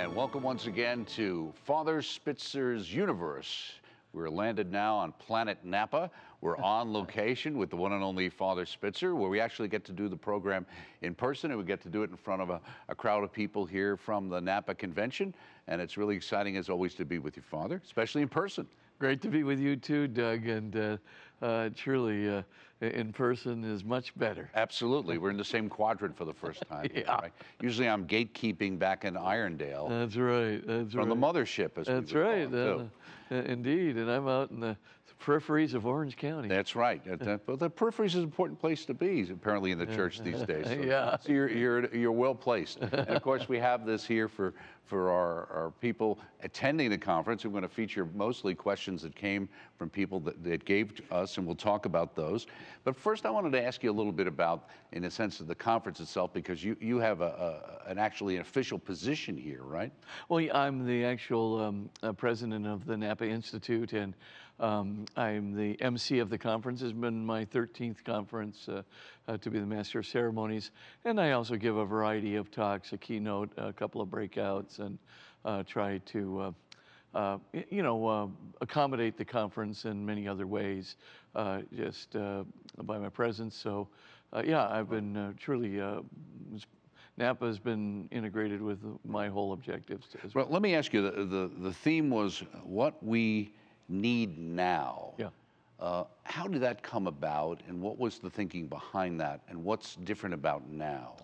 and welcome once again to Father Spitzer's Universe. We're landed now on planet Napa. We're on location with the one and only Father Spitzer, where we actually get to do the program in person and we get to do it in front of a, a crowd of people here from the Napa Convention. And it's really exciting, as always, to be with you, Father, especially in person. Great to be with you too, Doug. And uh, uh, truly, uh, in person is much better. Absolutely. We're in the same quadrant for the first time. Yeah. right? Usually I'm gatekeeping back in Irondale That's right. That's from right. the mothership, as That's right. uh, uh, indeed. And I'm out in the peripheries of Orange County. That's right. But the peripheries is an important place to be, apparently, in the church these days. So, Yeah. so you're, you're, you're well placed. And of course, we have this here for, for our, our people attending the conference. We're going to feature mostly questions that came from people that, that gave to us, and we'll talk about those. But first, I wanted to ask you a little bit about, in a sense, of the conference itself, because you, you have a, a, an actually an official position here, right? Well, yeah, I'm the actual um, uh, president of the Napa Institute, and um, I'm the MC of the conference. It's been my 13th conference uh, uh, to be the master of ceremonies, and I also give a variety of talks, a keynote, a couple of breakouts, and uh, try to. Uh, uh, you know, uh, accommodate the conference in many other ways, uh, just uh, by my presence. So, uh, yeah, I've been uh, truly uh, Napa has been integrated with my whole objectives as well. Well, let me ask you the, the, the theme was what we need now. Yeah. Uh, how did that come about, and what was the thinking behind that, and what's different about now?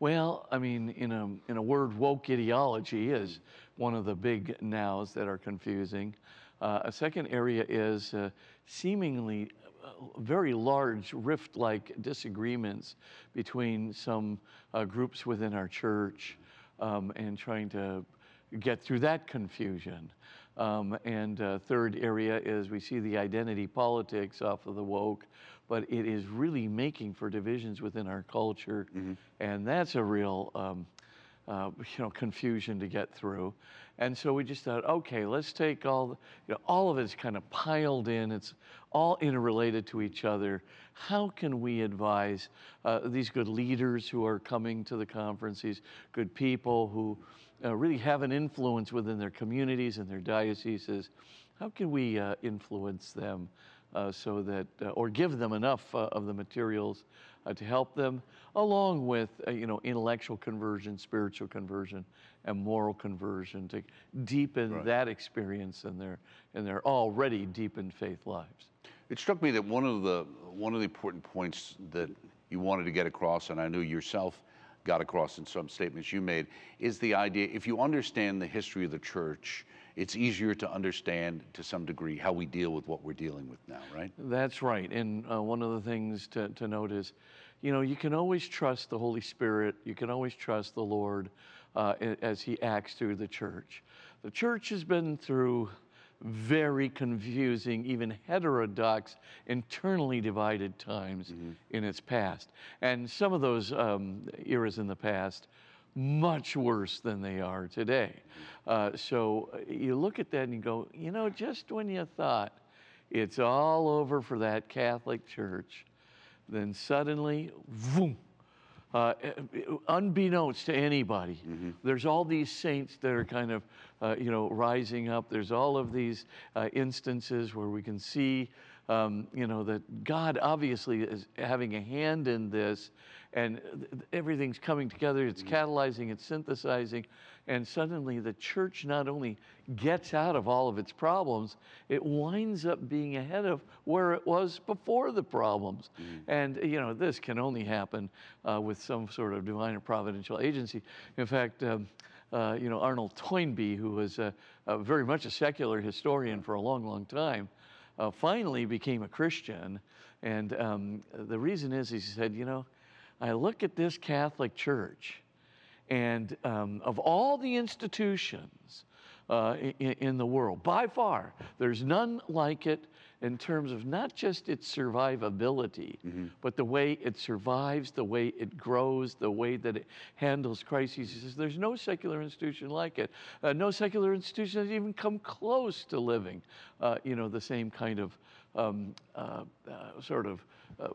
Well, I mean, in a in a word, woke ideology is one of the big nows that are confusing. Uh, a second area is uh, seemingly uh, very large rift-like disagreements between some uh, groups within our church, um, and trying to get through that confusion. Um, and uh, third area is we see the identity politics off of the woke, but it is really making for divisions within our culture, and that's a real um, uh, you know confusion to get through. And so we just thought, okay, let's take all the, you know all of it's kind of piled in. It's all interrelated to each other. How can we advise uh, these good leaders who are coming to the conference, these good people who uh, really have an influence within their communities and their dioceses? How can we uh, influence them uh, so that, uh, or give them enough uh, of the materials uh, to help them, along with, uh, you know, intellectual conversion, spiritual conversion, and moral conversion to deepen Right. that experience in their, in their already deepened faith lives. It struck me that one of the one of the important points that you wanted to get across, and I knew yourself got across in some statements you made, is the idea if you understand the history of the church, it's easier to understand to some degree how we deal with what we're dealing with now, right? That's right. And uh, one of the things to, to note is, you know, you can always trust the Holy Spirit. You can always trust the Lord uh, as He acts through the church. The church has been through very confusing, even heterodox, internally divided times in its past. And some of those um, eras in the past, much worse than they are today. Uh, so uh, you look at that and you go, you know, just when you thought it's all over for that Catholic Church, then suddenly, boom, uh, unbeknownst to anybody, there's all these saints that are kind of, uh, you know, rising up. There's all of these uh, instances where we can see, um, you know, that God obviously is having a hand in this, and th- th- everything's coming together. It's catalyzing, it's synthesizing, and suddenly the church not only gets out of all of its problems, it winds up being ahead of where it was before the problems. And, you know, this can only happen uh, with some sort of divine or providential agency. In fact, um, uh, you know, Arnold Toynbee, who was a, a very much a secular historian for a long, long time, uh, finally became a Christian. And um, the reason is, he said, you know, I look at this Catholic Church, and um, of all the institutions uh, in, in the world, by far, there's none like it in terms of not just its survivability, but the way it survives, the way it grows, the way that it handles crises. He says there's no secular institution like it. Uh, no secular institution has even come close to living, uh, you know, the same kind of um, uh, uh, sort of uh,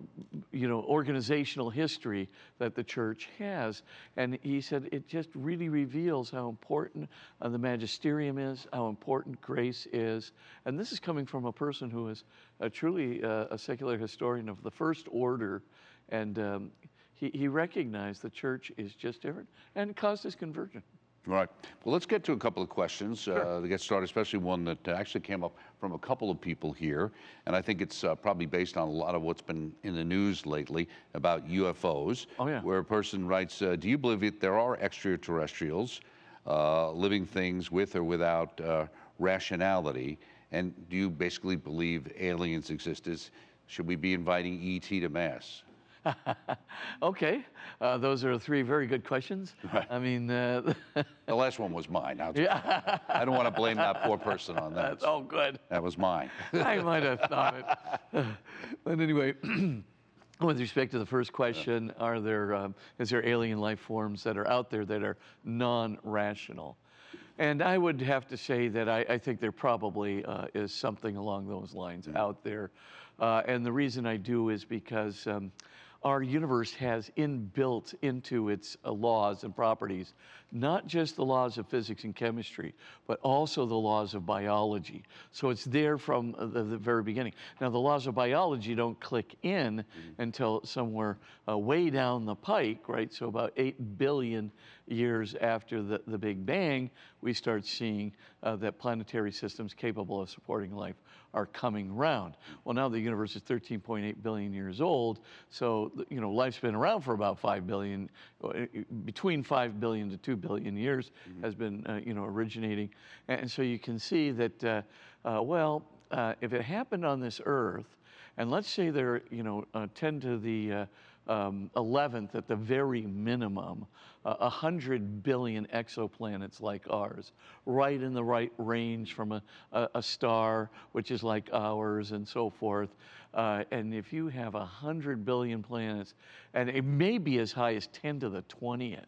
you know, organizational history that the church has. And he said it just really reveals how important uh, the magisterium is, how important grace is. And this is coming from a person who is uh, truly uh, a secular historian of the first order. And um, he, he recognized the church is just different and caused his conversion. Right. Well, let's get to a couple of questions uh, to get started, especially one that uh, actually came up from a couple of people here. And I think it's uh, probably based on a lot of what's been in the news lately about UFOs. Oh, yeah. Where a person writes uh, Do you believe that there are extraterrestrials, uh, living things with or without uh, rationality? And do you basically believe aliens exist? Is, should we be inviting ET to Mass? okay, uh, those are three very good questions. I mean, uh, The last one was mine. Yeah, I don't want to blame that poor person on that. that's all good. That was mine. I might have thought it. but anyway, with respect to the first question, are there um, is there alien life forms that are out there that are non-rational? And I would have to say that I, I think there probably uh, is something along those lines out there. Uh, and the reason I do is because um, our universe has inbuilt into its uh, laws and properties not just the laws of physics and chemistry, but also the laws of biology. So it's there from uh, the, the very beginning. Now, the laws of biology don't click in until somewhere uh, way down the pike, right? So, about 8 billion years after the, the Big Bang, we start seeing uh, that planetary systems capable of supporting life are coming round. Well, now the universe is 13.8 billion years old, so you know life's been around for about 5 billion, uh, between 5 billion to 2 billion years has been uh, you know originating, and so you can see that uh, uh, well, uh, if it happened on this Earth, and let's say there you know uh, 10 to the uh, um, 11th at the very minimum, uh, 100 billion exoplanets like ours, right in the right range from a, a, a star, which is like ours, and so forth. Uh, and if you have 100 billion planets, and it may be as high as 10 to the 20th,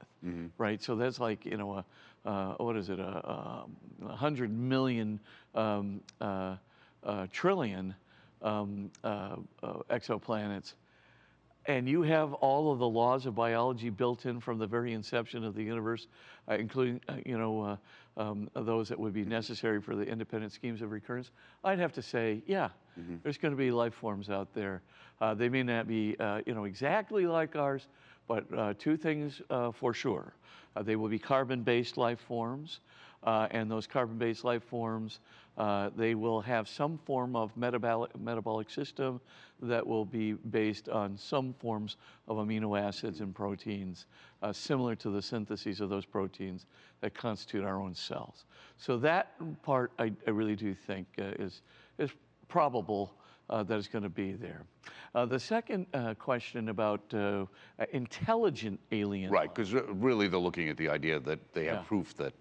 right? So that's like, you know, a, uh, what is it, a, a 100 million um, uh, uh, trillion um, uh, uh, exoplanets and you have all of the laws of biology built in from the very inception of the universe, uh, including, uh, you know, uh, um, those that would be necessary for the independent schemes of recurrence, I'd have to say, yeah, there's going to be life forms out there. Uh, they may not be, uh, you know, exactly like ours, but uh, two things uh, for sure. Uh, they will be carbon-based life forms, uh, and those carbon-based life forms, uh, they will have some form of metabolic, metabolic system that will be based on some forms of amino acids and proteins, uh, similar to the syntheses of those proteins that constitute our own cells. So that part, I, I really do think uh, is, is probable uh, it's going to be there. Uh, the second uh, question about uh, intelligent aliens. Right, because really they're looking at the idea that they have Yeah. proof that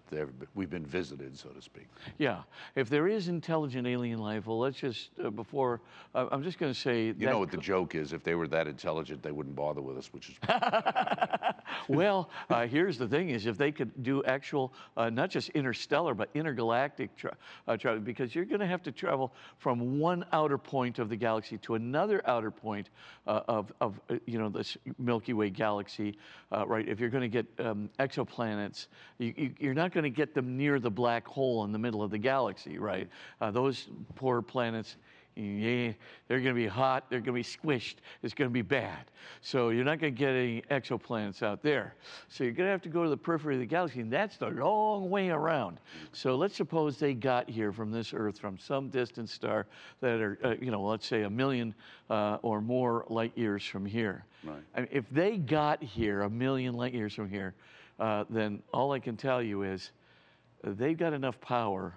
we've been visited, so to speak. Yeah, if there is intelligent alien life, well, let's just uh, before uh, I'm just going to say You know what the joke is? If they were that intelligent, they wouldn't bother with us, which is well, uh, here's the thing: is if they could do actual, uh, not just interstellar, but intergalactic tra- uh, travel, because you're going to have to travel from one outer point of the galaxy to another outer point uh, of, of uh, you know, this Milky Way galaxy, uh, right? If you're going to get um, exoplanets, you, you're not going to get them near the black hole in the middle of the galaxy, right? Uh, those poor planets. Yeah, they're going to be hot. They're going to be squished. It's going to be bad. So you're not going to get any exoplanets out there. So you're going to have to go to the periphery of the galaxy, and that's the long way around. So let's suppose they got here from this Earth from some distant star that are, uh, you know, let's say a million uh, or more light years from here. Right. I mean, if they got here a million light years from here, uh, then all I can tell you is they've got enough power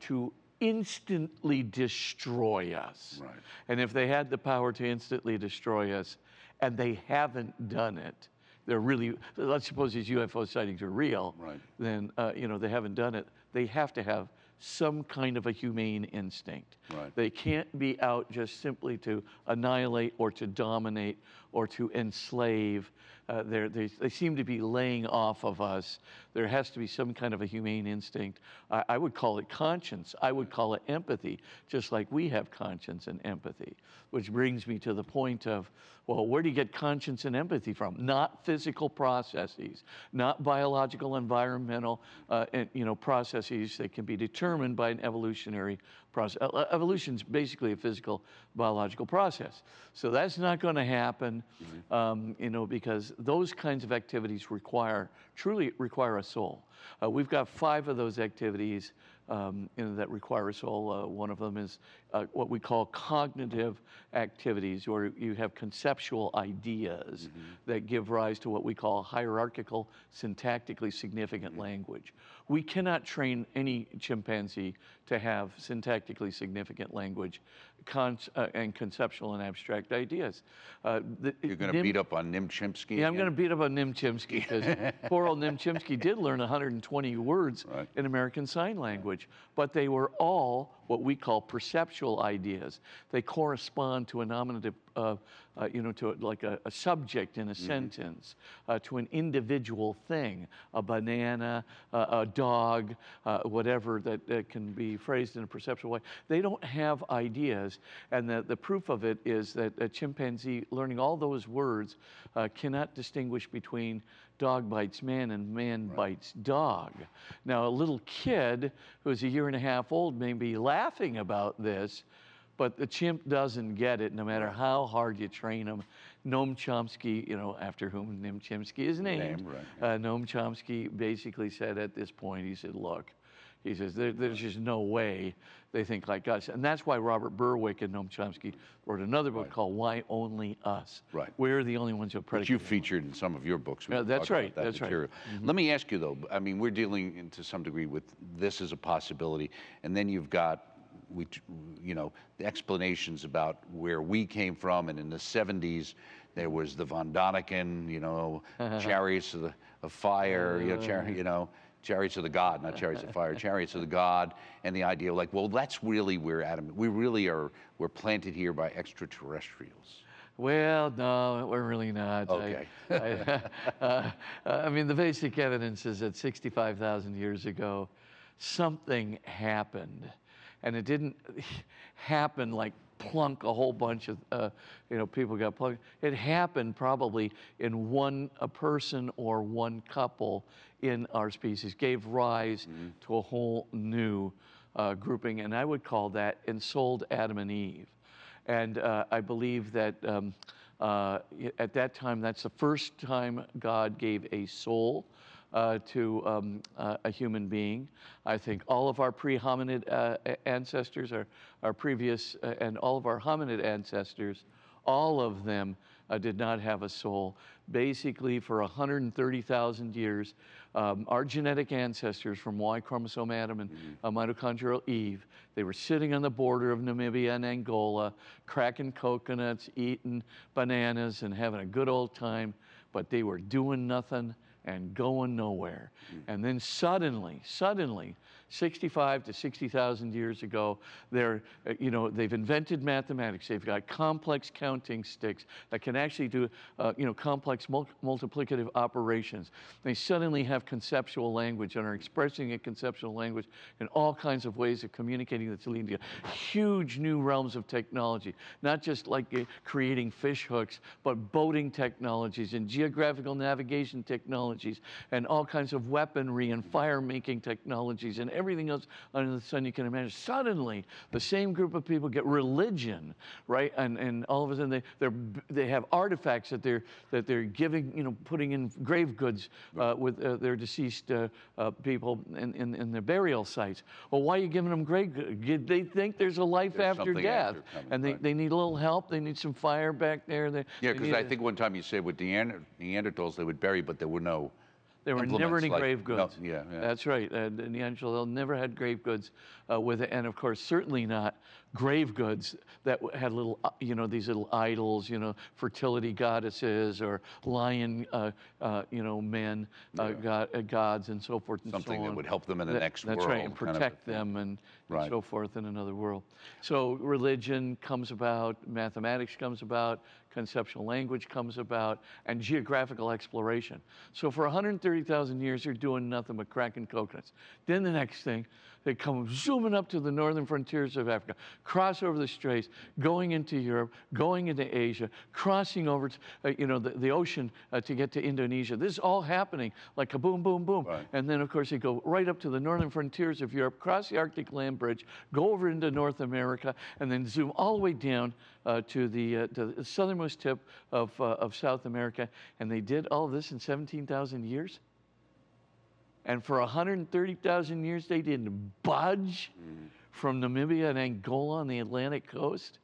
to instantly destroy us. Right. And if they had the power to instantly destroy us and they haven't done it, they're really, let's suppose these UFO sightings are real, Right. then, uh, you know, they haven't done it. They have to have some kind of a humane instinct. Right. They can't be out just simply to annihilate or to dominate or to enslave. Uh, they, they seem to be laying off of us. There has to be some kind of a humane instinct. I, I would call it conscience. I would call it empathy, just like we have conscience and empathy. Which brings me to the point of, well, where do you get conscience and empathy from? Not physical processes, not biological, environmental, uh, and, you know, processes that can be determined by an evolutionary process. Evolution is basically a physical, biological process. So that's not going to happen, um, you know, because those kinds of activities require, truly require a soul. Uh, we've got five of those activities um, you know, that require a soul. Uh, one of them is uh, what we call cognitive activities, where you have conceptual ideas that give rise to what we call hierarchical, syntactically significant language. We cannot train any chimpanzee to have syntactically significant language con- uh, and conceptual and abstract ideas. Uh, the- You're going to beat up on Nim Chimpsky? yeah, I'm going to beat up on Nim Chimpsky because poor old Nim Chimpsky did learn 120 words Right. in American Sign Language, but they were all what we call perceptual ideas. They correspond to a nominative, uh, uh, you know, to a- like a, a subject in a sentence, uh, to an individual thing, a banana, uh, a dog, uh, whatever that, that can be phrased in a perceptual way. They don't have ideas, and the, the proof of it is that a chimpanzee learning all those words uh, cannot distinguish between dog bites man and man bites dog. Now, a little kid who's a year and a half old may be laughing about this, but the chimp doesn't get it no matter how hard you train him. Noam Chomsky, you know, after whom Noam Chomsky is named, Name, right, uh, Noam Chomsky basically said at this point, he said, look, he says, there, there's just no way they think like us. And that's why Robert Berwick and Noam Chomsky wrote another book called Why Only Us? Right. We're the only ones who Which predicate. you featured in some of your books. Yeah, that's right, that that's right. material. Mm-hmm. Let me ask you though. I mean, we're dealing in, to some degree with this as a possibility, and then you've got, we, you know, the explanations about where we came from, and in the '70s there was the von Daniken, you know, chariots of the of fire, you know, char, uh-huh. you know. Chariots of the God, not chariots of fire, chariots of the God, and the idea of like, well, that's really where Adam, we really are, we're planted here by extraterrestrials. Well, no, we're really not. I- Okay. I, uh, I mean, the basic evidence is that 65,000 years ago, something happened. And it didn't happen like plunk a whole bunch of, uh, you know, people got plunked. It happened probably in one a person or one couple in our species, gave rise to a whole new uh, grouping. And I would call that ensouled Adam and Eve. And uh, I believe that um, uh, at that time, that's the first time God gave a soul uh, to um, uh, a human being. I think all of our pre hominid uh, ancestors, our, our previous, uh, and all of our hominid ancestors, all of them uh, did not have a soul. Basically, for 130,000 years, um, our genetic ancestors from Y chromosome Adam and uh, mitochondrial Eve, they were sitting on the border of Namibia and Angola, cracking coconuts, eating bananas, and having a good old time, but they were doing nothing and going nowhere. Mm. And then suddenly, suddenly, 65 to 60,000 years ago, they're, uh, you know, they've invented mathematics. They've got complex counting sticks that can actually do, uh, you know, complex mul- multiplicative operations. They suddenly have conceptual language and are expressing a conceptual language in all kinds of ways of communicating that's leading to huge new realms of technology, not just like uh, creating fish hooks, but boating technologies and geographical navigation technologies and all kinds of weaponry and fire making technologies and everything else under the sun you can imagine. Suddenly, the same group of people get religion, right? And, and all of a sudden they, they're, they have artifacts that they're, that they're giving, you know, putting in grave goods uh, with uh, their deceased uh, uh, people in, in, in their burial sites. Well, why are you giving them grave goods? They think there's a life There's after death. after coming, and they, right. they need a little help. They need some fire back there. They, Yeah, because I a- think one time you said with Neander- Neanderthals they would bury, but there were no There were never any like- grave no, goods. yeah, yeah. That's right. And and Angelo never had grave goods uh, with it. And of course, certainly not grave goods that had little, uh, you know, these little idols, you know, fertility goddesses or lion, uh, uh, you know, men, uh, god, uh, gods, and so forth and Something so that would help them in the That- next that's world. right, and protect them and, and so forth in another world. So religion comes about, mathematics comes about, conceptual language comes about, and geographical exploration. So for 130,000 years, they're doing nothing but cracking coconuts. Then the next thing, they come zooming up to the northern frontiers of Africa, cross over the straits, going into Europe, going into Asia, crossing over, to, uh, you know, the, the ocean uh, to get to Indonesia. This is all happening like a boom, boom, boom. Right. And then, of course, they go right up to the northern frontiers of Europe, cross the Arctic land bridge, go over into North America, and then zoom all the way down uh, to, the, uh, to the southernmost tip of, uh, of South America. And they did all this in 17,000 years. And for 130,000 years, they didn't budge mm. from Namibia and Angola on the Atlantic coast.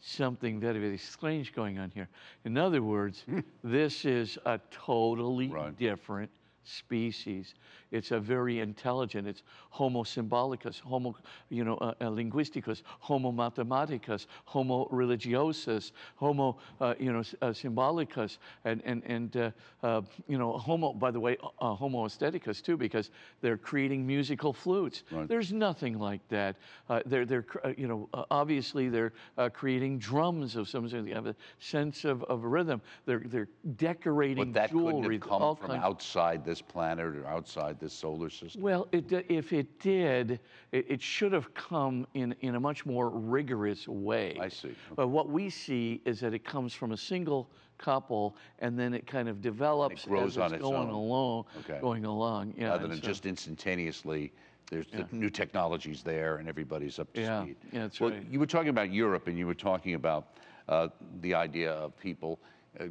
Something very, very strange going on here. In other words, this is a totally Right. different species. It's a very intelligent. It's Homo symbolicus, Homo, you know, uh, uh, linguisticus, Homo mathematicus, Homo religiosus, Homo, uh, you know, uh, symbolicus, and and and uh, uh, you know, Homo. By the way, uh, Homo aestheticus too, because they're creating musical flutes. Right. There's nothing like that. Uh, they're they're you know, uh, obviously they're uh, creating drums of some sort. They have a sense of, of rhythm. They're they're decorating But that couldn't have come from kinds- outside this planet or outside this solar system. well, it, if it did, it, it should have come in, in a much more rigorous way. I see. But what we see is that it comes from a single couple, and then it kind of develops grows as on it's its going own. along. Okay. Going along, yeah. Rather than so- just instantaneously, there's the new technologies there and everybody's up to Yeah, speed. yeah, that's well, right. You were talking about Europe and you were talking about uh, the idea of people uh,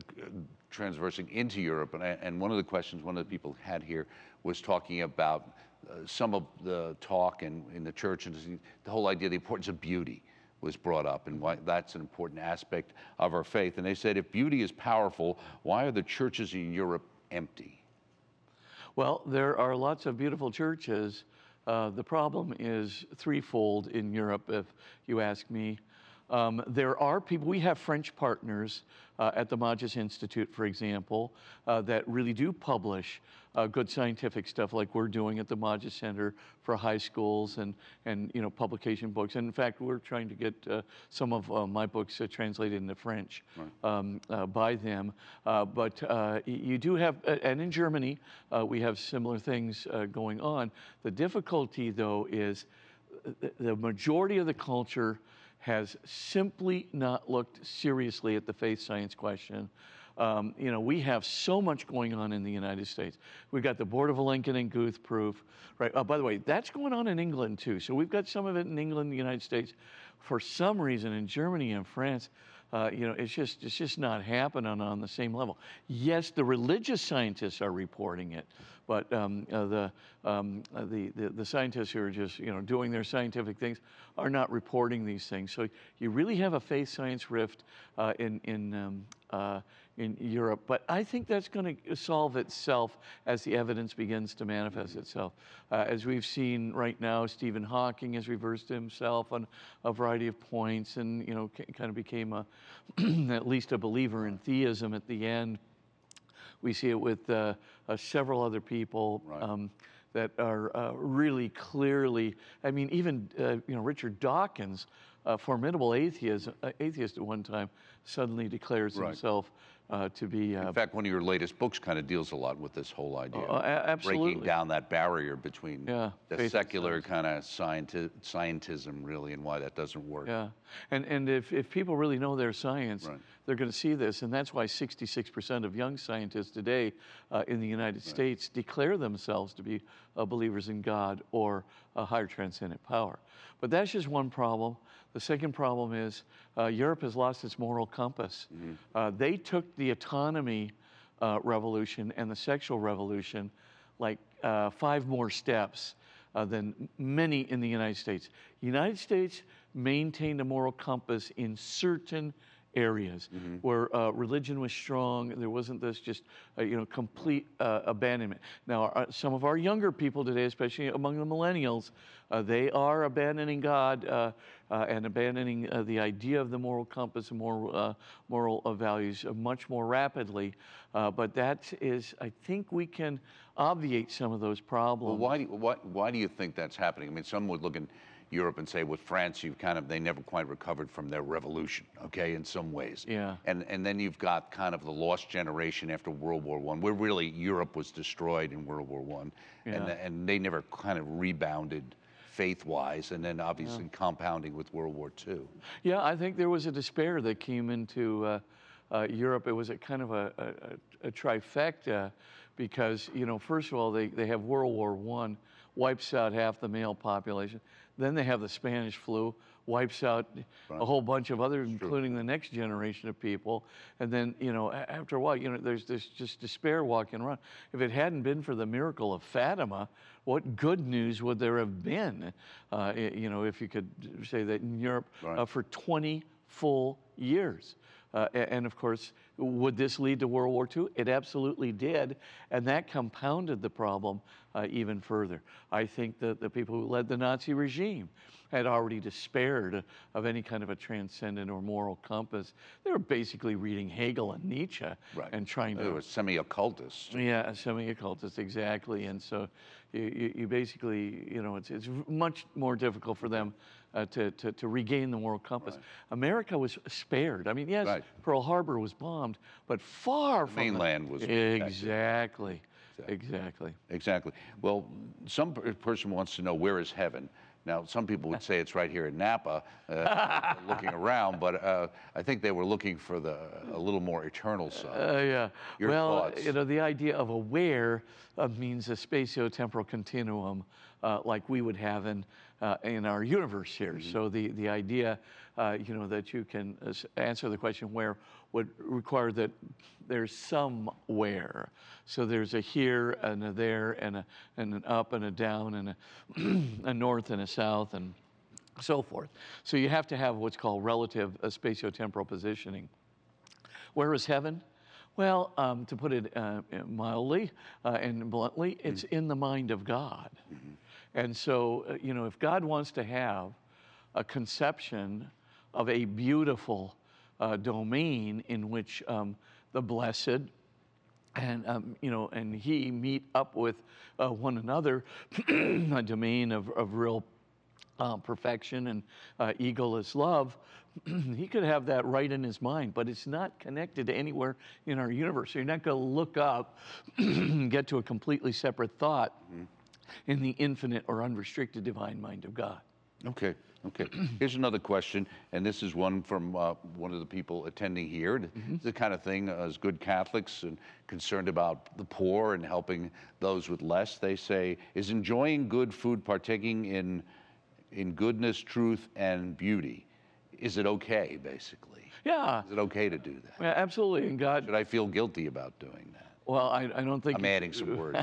transversing into Europe. And, I, and one of the questions one of the people had here was talking about uh, some of the talk in, in the church and the whole idea, of the importance of beauty was brought up and why that's an important aspect of our faith. And they said, if beauty is powerful, why are the churches in Europe empty? Well, there are lots of beautiful churches. Uh, the problem is threefold in Europe, if you ask me. Um, there are people, we have French partners uh, at the Magis Institute, for example, uh, that really do publish uh, good scientific stuff like we're doing at the Magis Center for high schools and, and you know, publication books. And in fact, we're trying to get uh, some of uh, my books uh, translated into French um, uh, by them. Uh, but uh, you do have, and in Germany, uh, we have similar things uh, going on. The difficulty, though, is the majority of the culture has simply not looked seriously at the faith science question. Um, you know, we have so much going on in the United States. We've got the Borde-Vilenkin and Guth proof, right? Oh, by the way, that's going on in England too. So we've got some of it in England, the United States. For some reason, in Germany and France, uh, you know, it's just it's just not happening on the same level. Yes, the religious scientists are reporting it, but um, uh, the, um, uh, the the the scientists who are just you know doing their scientific things are not reporting these things. So you really have a faith science rift uh, in in um, uh, in Europe, but I think that's going to solve itself as the evidence begins to manifest itself. Uh, as we've seen right now, Stephen Hawking has reversed himself on a variety of points, and you know, kind of became a at least a believer in theism at the end. We see it with uh, uh, several other people Right. um, that are uh, really clearly. I mean, even uh, you know Richard Dawkins, a formidable atheist, uh, atheist at one time, suddenly declares Right. himself uh, to be. Uh, In fact, one of your latest books kind of deals a lot with this whole idea. Oh, a- Breaking down that barrier between Yeah, the secular kind of scienti- scientism, really, and why that doesn't work. Yeah, and and if, if people really know their science, Right. they're going to see this, and that's why 66% of young scientists today uh, in the United States declare themselves to be uh, believers in God or a higher transcendent power. But that's just one problem. The second problem is uh, Europe has lost its moral compass. Uh, they took the autonomy uh, revolution and the sexual revolution like uh, five more steps uh, than many in the United States. United States maintained a moral compass in certain areas where uh, religion was strong. There wasn't this just uh, you know complete uh, abandonment. Now, uh, some of our younger people today, especially among the millennials, uh, they are abandoning God uh, uh, and abandoning uh, the idea of the moral compass and moral uh, moral uh, values much more rapidly. Uh, but that is, I think, we can obviate some of those problems. Well, why do, you, why, why do you think that's happening? I mean, some would look in Europe and say, with France, you've kind of, they never quite recovered from their revolution, okay, in some ways. Yeah. And, and then you've got kind of the lost generation after World War One, where really Europe was destroyed in World War One, and, Yeah. and they never kind of rebounded faith-wise, and then obviously compounding with World War Two. Yeah, I think there was a despair that came into uh, uh, Europe. It was a kind of a, a, a trifecta because, you know, first of all, they, they have World War One, wipes out half the male population. Then they have the Spanish flu, wipes out a whole bunch of others, including the next generation of people. And then, you know, after a while, you know, there's this just despair walking around. If it hadn't been for the miracle of Fatima, what good news would there have been? Uh, you know, if you could say that in Europe Right. uh, for 20 full years. Uh, and of course, would this lead to World War II? It absolutely did. And that compounded the problem uh, even further. I think that the people who led the Nazi regime had already despaired of any kind of a transcendent or moral compass. They were basically reading Hegel and Nietzsche and trying to. They were semi-occultists. yeah, semi-occultist, exactly. And so you, you, you basically, you know, it's, it's much more difficult for them uh, to, to, to regain the moral compass. America was spared. I mean, yes, Right. Pearl Harbor was bombed, but far from the- mainland was protected. Exactly, exactly. Exactly. Well, some person wants to know where is heaven. Now, some people would say it's right here in Napa, uh, looking around, but uh, I think they were looking for the a little more eternal side. Uh, yeah. Your well, thoughts? you know, the idea of a where uh, means a spatio-temporal continuum, uh, like we would have in uh, in our universe here. Mm-hmm. So the the idea, uh, you know, that you can uh, answer the question where would require that there's somewhere. So there's a here and a there and a and an up and a down and a, a north and a south and so forth. So you have to have what's called relative uh, spatio-temporal positioning. Where is heaven? Well, um, to put it uh, mildly uh, and bluntly, it's in the mind of God. And so, uh, you know, if God wants to have a conception of a beautiful uh, domain in which um, the blessed and um, you know, and he meet up with uh, one another, a domain of, of real uh, perfection and uh, eagle is love. he could have that right in his mind, but it's not connected to anywhere in our universe. So you're not going to look up, get to a completely separate thought in the infinite or unrestricted divine mind of God. Okay, okay. Here's another question, and this is one from uh, one of the people attending here. Mm-hmm. It's the kind of thing, uh, as good Catholics and concerned about the poor and helping those with less, they say, is enjoying good food, partaking in, in goodness, truth, and beauty, is it okay, basically? Yeah, Is it okay to do that? yeah, absolutely. And God, Should I feel guilty about doing that? Well, I, I don't think I'm adding some words.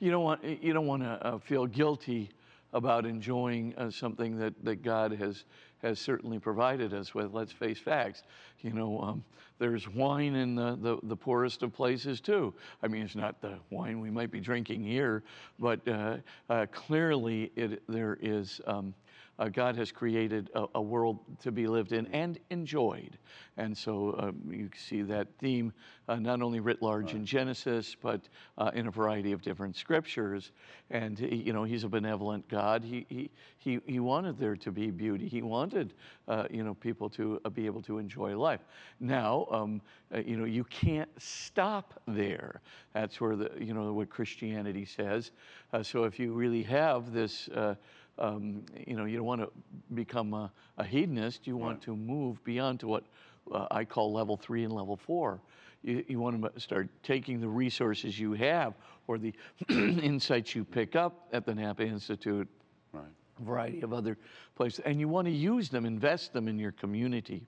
you don't want you don't want to uh, feel guilty about enjoying uh, something that, that God has has certainly provided us with. Let's face facts. You know, um, there's wine in the, the, the poorest of places too. I mean, it's not the wine we might be drinking here, but uh, uh, clearly it, there is. Um, uh, God has created a, a world to be lived in and enjoyed. And so um, you see that theme uh, not only writ large in Genesis, but uh, in a variety of different scriptures. And, he- you know, He's a benevolent God. He, he, he, he wanted there to be beauty. He wanted, uh, you know, people to uh, be able to enjoy life. Now, um, uh, you know, you can't stop there. That's where the, you know, what Christianity says. Uh, so if you really have this, uh, um, you know, you don't want to become a, a hedonist. You want to move beyond to what uh, I call level three and level four. You, you want to start taking the resources you have or the insights you pick up at the Napa Institute, Right. a variety of other places, and you want to use them, invest them in your community.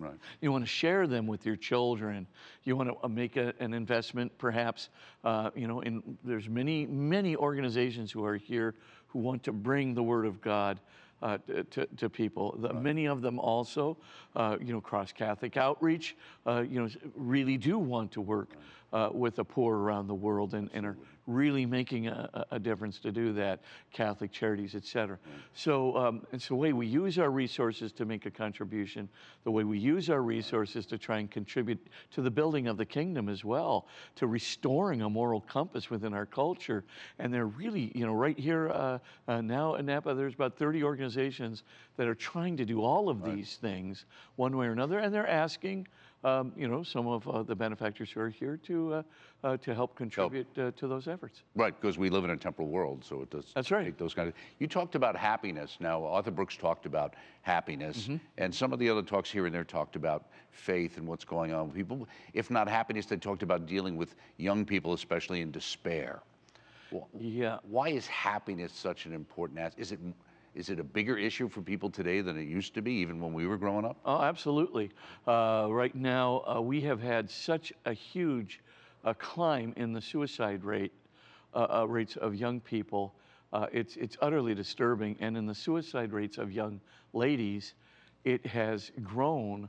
Right. You want to share them with your children. You want to make a, an investment, perhaps. Uh, you know, in there's many many organizations who are here who want to bring the Word of God uh, to, to people. The, Many of them also, uh, you know, cross Catholic outreach, uh, you know, really do want to work uh, with the poor around the world and, and are really making a, a difference to do that. Catholic charities, et cetera. So um, it's the way we use our resources to make a contribution, the way we use our resources to try and contribute to the building of the kingdom as well, to restoring a moral compass within our culture. And they're really, you know, right here uh, uh, now in Napa, there's about 30 organizations that are trying to do all of these things one way or another, and they're asking. Um, you know, some of uh, the benefactors who are here to uh, uh, to help contribute uh, to those efforts. Right, because we live in a temporal world, so it does. That's right. take Those kind of. You talked about happiness. Now, Arthur Brooks talked about happiness, Mm-hmm. and some of the other talks here and there talked about faith and what's going on with people. If not happiness, they talked about dealing with young people, especially in despair. Wh- Yeah. Why is happiness such an important aspect? Is it is it a bigger issue for people today than it used to be, even when we were growing up? Oh, absolutely. Uh, right now, uh, we have had such a huge uh, climb in the suicide rate uh, uh, rates of young people. Uh, it's it's utterly disturbing, and in the suicide rates of young ladies, it has grown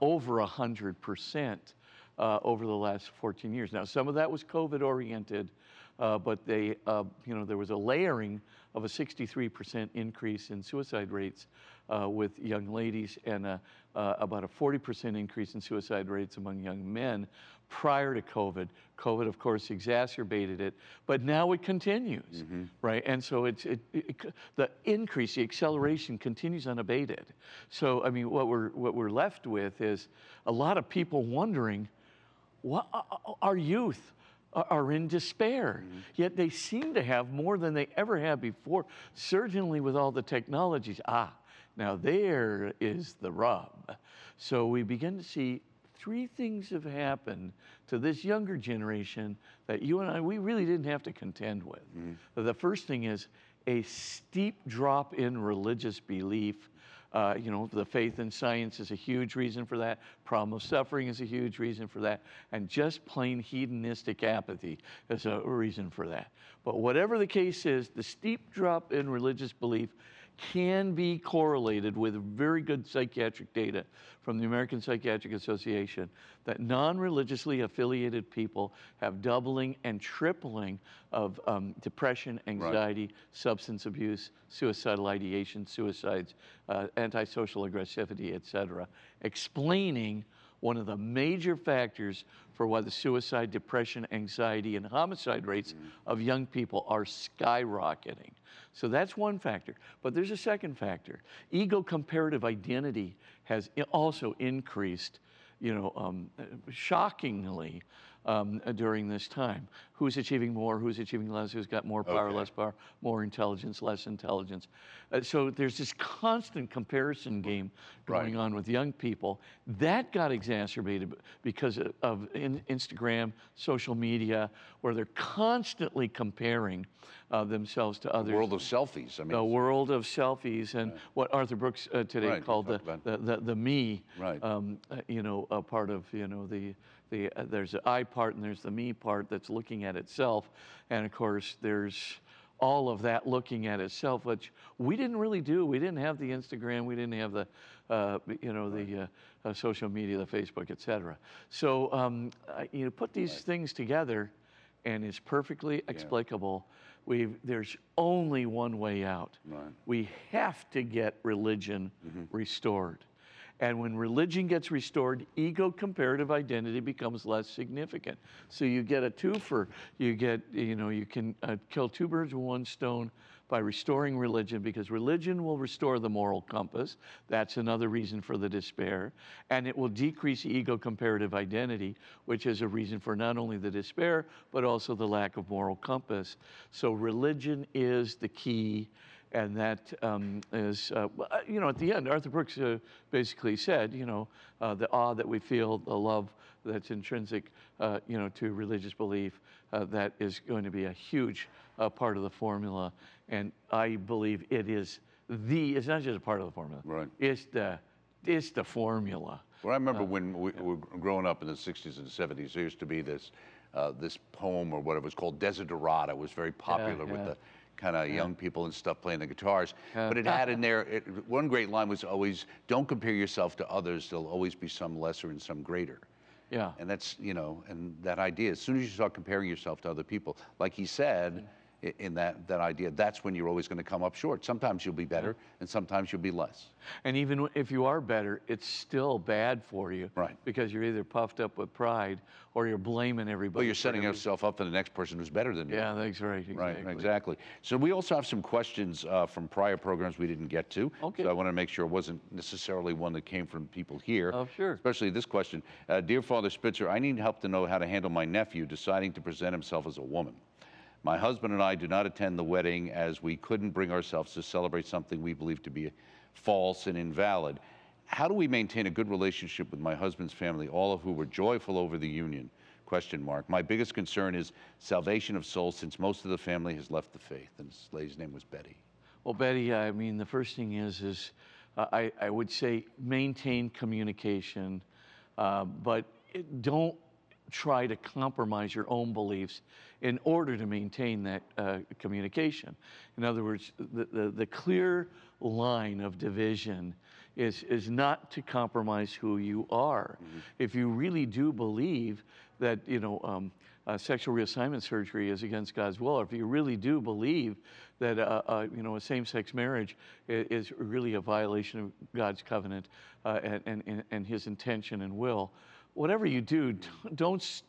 over hundred percent over the last 14 years. Now, some of that was COVID oriented, but they, you know, there was a layering of a 63% increase in suicide rates uh, with young ladies and a, uh, about a 40% increase in suicide rates among young men prior to COVID. COVID, of course, exacerbated it, but now it continues, mm-hmm. right? And so it's it, it, the increase, the acceleration continues unabated. So, I mean, what we're what we're left with is a lot of people wondering what, uh, uh, our youth are- in despair, yet they seem to have more than they ever have before, certainly with all the technologies. Ah, now there is the rub. So we begin to see three things have happened to this younger generation that you and I, we really didn't have to contend with. The first thing is a steep drop in religious belief. Uh, you know, the faith in science is a huge reason for that. Problem of suffering is a huge reason for that. And just plain hedonistic apathy is a reason for that. But whatever the case is, the steep drop in religious belief can be correlated with very good psychiatric data from the American Psychiatric Association that non religiously affiliated people have doubling and tripling of um, depression, anxiety, substance abuse, suicidal ideation, suicides, uh, antisocial aggressivity, et cetera, explaining one of the major factors for why the suicide, depression, anxiety, and homicide rates of young people are skyrocketing. So that's one factor. But there's a second factor. Ego comparative identity has also increased, you know, um, uh, shockingly um, during this time. Who's achieving more? Who's achieving less? Who's got more power, Okay. less power, more intelligence, less intelligence? Uh, so there's this constant comparison game going Right. on with young people. That got exacerbated because of- in, Instagram, social media, where they're constantly comparing uh, themselves to others. The World of selfies. I mean, the world of selfies and what Arthur Brooks uh, today Right, called the, the, the, the me, Right. um, uh, you know, a part of, you know, the, the, uh, there's the I part and there's the me part that's looking at itself. And of course, there's all of that looking at itself, which we didn't really do. We didn't have the Instagram, we didn't have the, uh, you know, the uh, uh, social media, the Facebook, et cetera. So, um, you know, put these things together and it's perfectly explicable. We've, there's only one way out. Right. We have to get religion restored. And when religion gets restored, ego comparative identity becomes less significant. So you get a twofer. You get, you know, you can uh, kill two birds with one stone by restoring religion because religion will restore the moral compass. That's another reason for the despair. And it will decrease ego comparative identity, which is a reason for not only the despair, but also the lack of moral compass. So religion is the key and that um, is, uh, uh, you know, at the end, Arthur Brooks uh, basically said, you know, uh, the awe that we feel, the love that's intrinsic, uh, you know, to religious belief, uh, that is going to be a huge uh, part of the formula. And I believe it is the, it's not just a part of the formula. Right. It's the, it's the formula. Well, I remember when we were growing up in the 60s and 70s, there used to be this, uh, this poem or whatever it was called, Desiderata, was very popular with yeah. the kind of young people and stuff playing the guitars. But it had in there, it, one great line was always, don't compare yourself to others. There'll always be some lesser and some greater. Yeah. And that's, you know, and that idea, as soon as you start comparing yourself to other people, like he said, in that, that idea, that's when you're always going to come up short. Sometimes you'll be better and sometimes you'll be less. And even if you are better, it's still bad for you. Right. Because you're either puffed up with pride or you're blaming everybody. Well, you're setting every- yourself up for the next person who's better than you. Yeah, that's right. Exactly. Right, exactly. So we also have some questions uh, from prior programs we didn't get to. Okay. So I want to make sure it wasn't necessarily one that came from people here. Oh, sure. Especially this question. Uh, Dear Father Spitzer, I need help to know how to handle my nephew deciding to present himself as a woman. My husband and I do not attend the wedding as we couldn't bring ourselves to celebrate something we believe to be false and invalid. How do we maintain a good relationship with my husband's family, all of who were joyful over the union? Question mark. My biggest concern is salvation of souls since most of the family has left the faith. And this lady's name was Betty. Well, Betty, I mean, the first thing is, is uh, I, I would say maintain communication, uh, but don't try to compromise your own beliefs in order to maintain that uh, communication. In other words, the, the, the clear line of division is, is not to compromise who you are. If you really do believe that, you know, um, uh, sexual reassignment surgery is against God's will, or if you really do believe that uh, uh, you know a same-sex marriage is, is really a violation of God's covenant uh, and, and, and His intention and will, whatever you do, don't,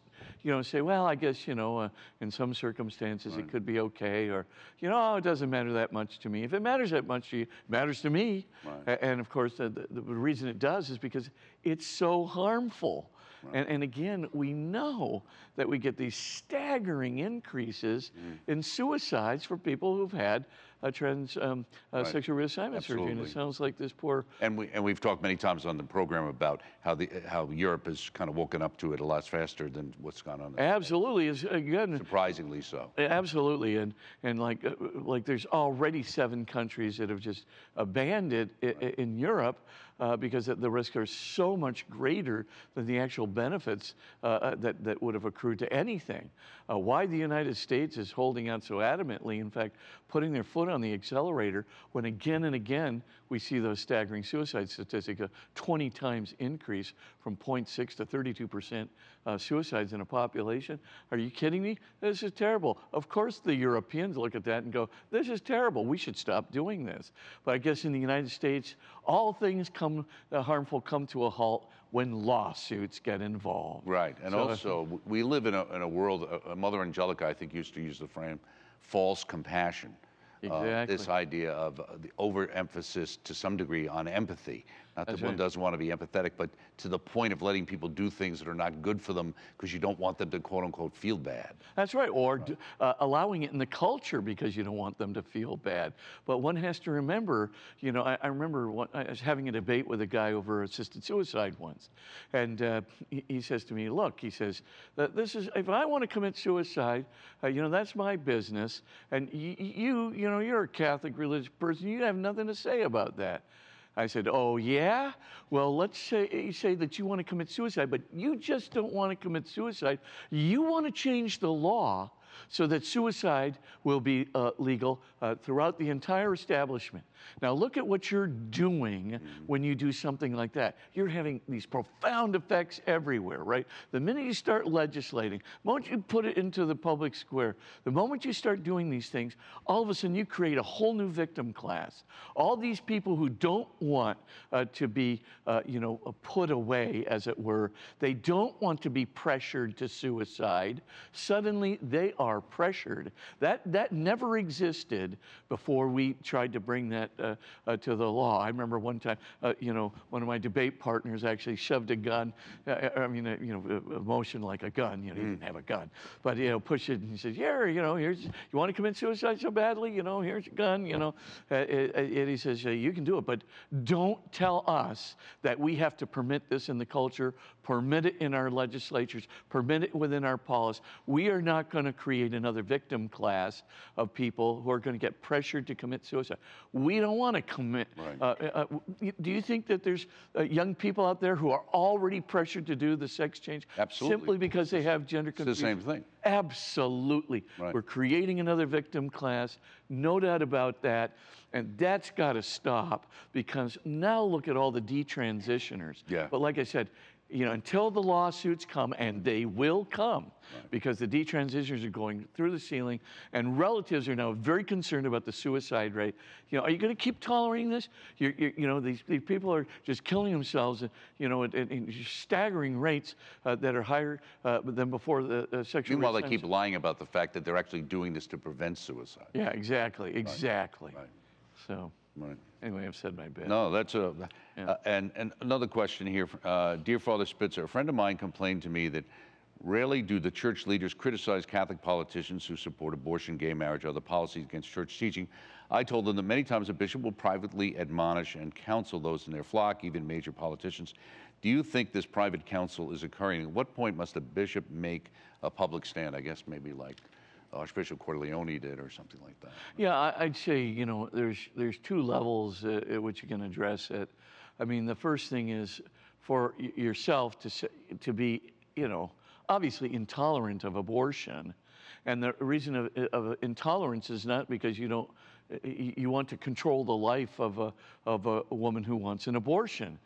you know say, well, I guess you know uh, in some circumstances it could be okay, or you know oh, it doesn't matter that much to me. If it matters that much to you, it matters to me. A- And of course, the, the, the reason it does is because it's so harmful. And, and again, we know that we get these staggering increases Mm. in suicides for people who've had a trans um, uh, sexual reassignment surgery. And it sounds like this poor And, we, and we've talked many times on the program about how, the, how Europe has kind of woken up to it a lot faster than what's gone on. absolutely is again Surprisingly so. Absolutely, and and like uh, like there's already seven countries that have just banned it i- in Europe uh, because the- risks are so much greater than the actual benefits uh, uh, that that would have accrued to anything. Uh, why the United States is holding out so adamantly, in fact, putting their foot on the accelerator when again and again we see those staggering suicide statistics, a 20 times increase from 0.6 to 32 percent uh, suicides in a population. Are you kidding me? This is terrible. Of course, the Europeans look at that and go, "This is terrible. We should stop doing this." But I guess in the United States, all things come uh, harmful come to a halt when lawsuits get involved. Right. And So- also, we live in a, in a world, uh, uh, Mother Angelica, I think, used to use the frame false compassion. Uh, this idea of uh, the overemphasis to some degree on empathy. Not that That's one right. doesn't want to be empathetic, but to the point of letting people do things that are not good for them because you don't want them to quote unquote feel bad. That's right, or d- Uh, allowing it in the culture because you don't want them to feel bad. But one has to remember, you know, I, I remember one, I was having a debate with a guy over assisted suicide once, and uh, he, he says to me, "Look," he says, that "this is if I want to commit suicide, uh, you know, that's my business, and you, you know, you're a Catholic religious person, you have nothing to say about that." I said, "Oh yeah, well let's say say that you want to commit suicide, but you just don't want to commit suicide. You want to change the law so that suicide will be uh, legal uh, throughout the entire establishment. Now look at what you're doing when you do something like that. You're having these profound effects everywhere, right? The minute you start legislating, the moment you put it into the public square, the moment you start doing these things, all of a sudden you create a whole new victim class. All these people who don't want uh, to be, uh, you know, uh, put away, as it were, they don't want to be pressured to suicide. Suddenly they are pressured. That that never existed before we tried to bring that uh, uh, to the law. I remember one time, uh, you know, one of my debate partners actually shoved a gun. Uh, I mean, uh, you know, a, a motion like a gun. You know, he didn't have a gun, but you know, push it and he says, "Yeah, you know, here's you want to commit suicide so badly, you know, here's a gun, you know." Uh, uh, and he says, uh, "You can do it, but don't tell us that we have to permit this in the culture, permit it in our legislatures, permit it within our policy. We are not going to create." Create another victim class of people who are going to get pressured to commit suicide. We don't want to commit. Right. Uh, uh, do you think that there's uh, young people out there who are already pressured to do the sex change Absolutely. simply because they have gender It's the same thing. Absolutely. Right. We're creating another victim class, no doubt about that. And that's got to stop because now look at all the detransitioners. Yeah. But like I said, you know, until the lawsuits come, and they will come, because the detransitioners are going through the ceiling, and relatives are now very concerned about the suicide rate. You know, are you going to keep tolerating this? You're, you're, you know, these, these people are just killing themselves, you know, at, at, at staggering rates uh, that are higher uh, than before the uh, sexual. Meanwhile, they keep lying about the fact that they're actually doing this to prevent suicide. Yeah, exactly, exactly. Right. So, Right. Anyway, I've said my bit. No, that's a. Uh, and, and another question here. Uh, Dear Father Spitzer, a friend of mine complained to me that rarely do the church leaders criticize Catholic politicians who support abortion, gay marriage, other policies against church teaching. I told them that many times a bishop will privately admonish and counsel those in their flock, even major politicians. Do you think this private counsel is occurring? At what point must a bishop make a public stand? I guess maybe like Archbishop Cordileone did or something like that. Yeah, I'd say you know there's there's two levels uh, at which you can address it. I mean, the first thing is for yourself to to be you know obviously intolerant of abortion, and the reason of, of intolerance is not because you don't you want to control the life of a of a woman who wants an abortion.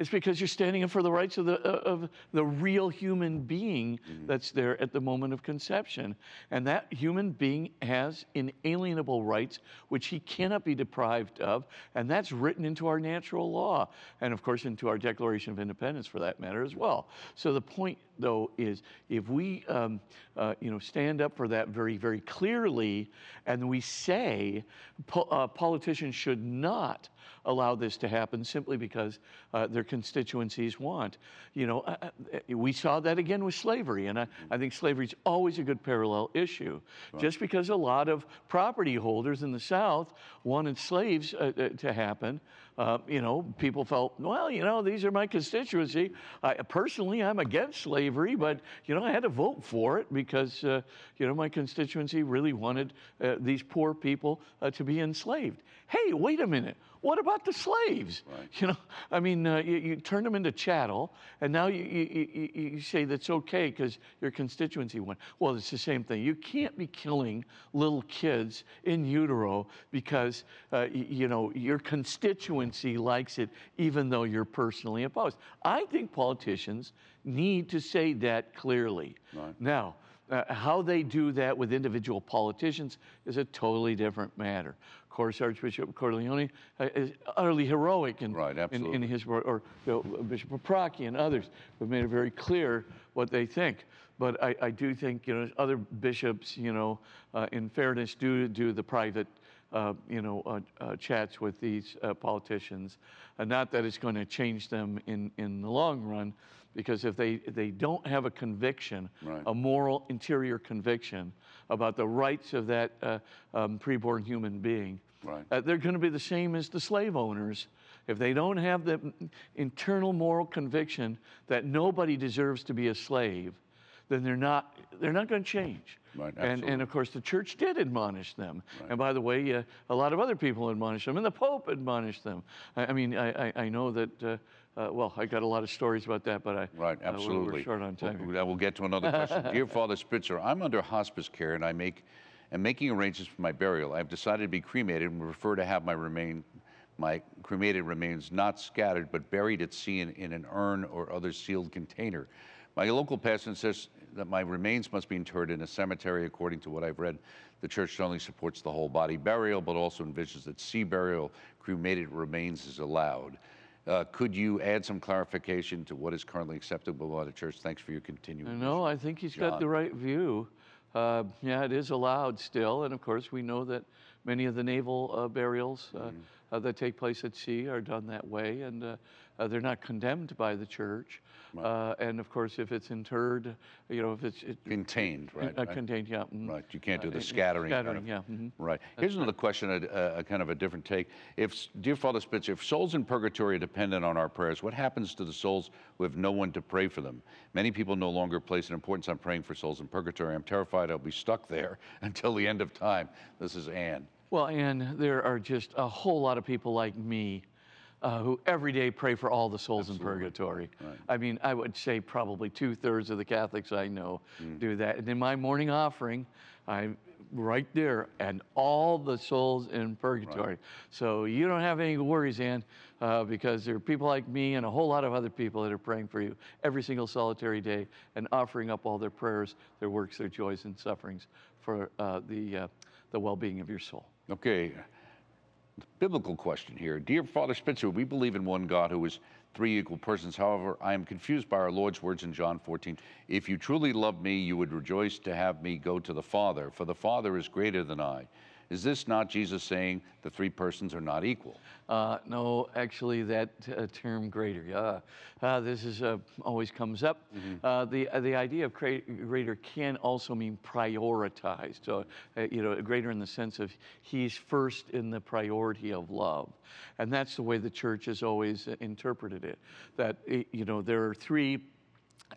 It's because you're standing up for the rights of the, uh, of the real human being that's there at the moment of conception. And that human being has inalienable rights, which he cannot be deprived of. And that's written into our natural law. And of course, into our Declaration of Independence for that matter as well. So the point, though, is if we um, uh, you know, stand up for that very, very clearly, and we say po- uh, politicians should not allow this to happen simply because uh, their constituencies want. You know, uh, uh, we saw that again with slavery, and I, I think slavery is always a good parallel issue. Just because a lot of property holders in the South wanted slaves uh, uh, to happen, uh, you know, people felt, well, you know, these are my constituency. I, personally, I'm against slavery, but, you know, I had to vote for it because, uh, you know, my constituency really wanted uh, these poor people uh, to be enslaved. Hey, wait a minute. What about the slaves? You know, I mean, uh, you, you turn them into chattel, and now you, you, you, say that's okay because your constituency won. Well, it's the same thing. You can't be killing little kids in utero because, uh, you know, your constituency likes it, even though you're personally opposed. I think politicians need to say that clearly. Now, uh, how they do that with individual politicians is a totally different matter. Of course, Archbishop Cordileone uh, is utterly heroic in, Right, in, in his, or, or you know, Bishop Paprocki and others have made it very clear what they think. But I, I do think, you know, other bishops, you know, uh, in fairness, do do the private, you know, uh, uh, chats with these uh, politicians. Uh, not that it's going to change them in, in the long run, because if they, they don't have a conviction, Right. a moral interior conviction about the rights of that uh, um, preborn human being, Right. uh, they're going to be the same as the slave owners. If they don't have the internal moral conviction that nobody deserves to be a slave, then they're not they're not going to change. Right, and, and of course, the church did admonish them. And by the way, uh, a lot of other people admonished them, and the Pope admonished them. I, I mean, I, I, I know that. Uh, uh, well, I got a lot of stories about that, but I Right, uh, we're- absolutely. short on time. We'll, we'll get to another question. Dear Father Spitzer, I'm under hospice care and I make am making arrangements for my burial. I've decided to be cremated and prefer to have my remain my cremated remains not scattered but buried at sea in, in an urn or other sealed container. My local pastor says that my remains must be interred in a cemetery. According to what I've read, the church not only supports the whole body burial, but also envisions that sea burial, cremated remains is allowed. Uh, could you add some clarification to what is currently acceptable by the church? Thanks for your continuing. No, I think he's got the right view. Uh, yeah, it is allowed still, and of course we know that many of the naval uh, burials uh, uh, that take place at sea are done that way, and uh, they're not condemned by the church. Uh, and of course, if it's interred, you know, if it's it, Contained, right? uh, right. contained, yeah. mhm. Right, you can't do Uh, the uh, scattering. kind Scattering, of- yeah. mhm. Right. Here's another question, a, a kind of a different take. If, dear Father Spitzer, if souls in purgatory are dependent on our prayers, what happens to the souls who have no one to pray for them? Many people no longer place an importance on praying for souls in purgatory. I'm terrified I'll be stuck there until the end of time. This is Anne. Well, and there are just a whole lot of people like me uh, who every day pray for all the souls in purgatory. I mean, I would say probably two thirds of the Catholics I know Mm. do that. And in my morning offering, I'm right there, and all the souls in purgatory. So you don't have any worries, Ann, uh, because there are people like me and a whole lot of other people that are praying for you every single solitary day and offering up all their prayers, their works, their joys, and sufferings for uh, the, uh, the well being of your soul. Okay, biblical question here. Dear Father Spitzer, we believe in one God who is three equal persons. However, I am confused by our Lord's words in John 14. If you truly love me, you would rejoice to have me go to the Father, for the Father is greater than I. Is this not Jesus saying the three persons are not equal? Uh, no, actually, that uh, term greater, yeah. Uh, this is uh, always comes up. Uh, the uh, the idea of greater can also mean prioritized. So, uh, you know, greater in the sense of he's first in the priority of love, and that's the way the church has always interpreted it. That you know there are three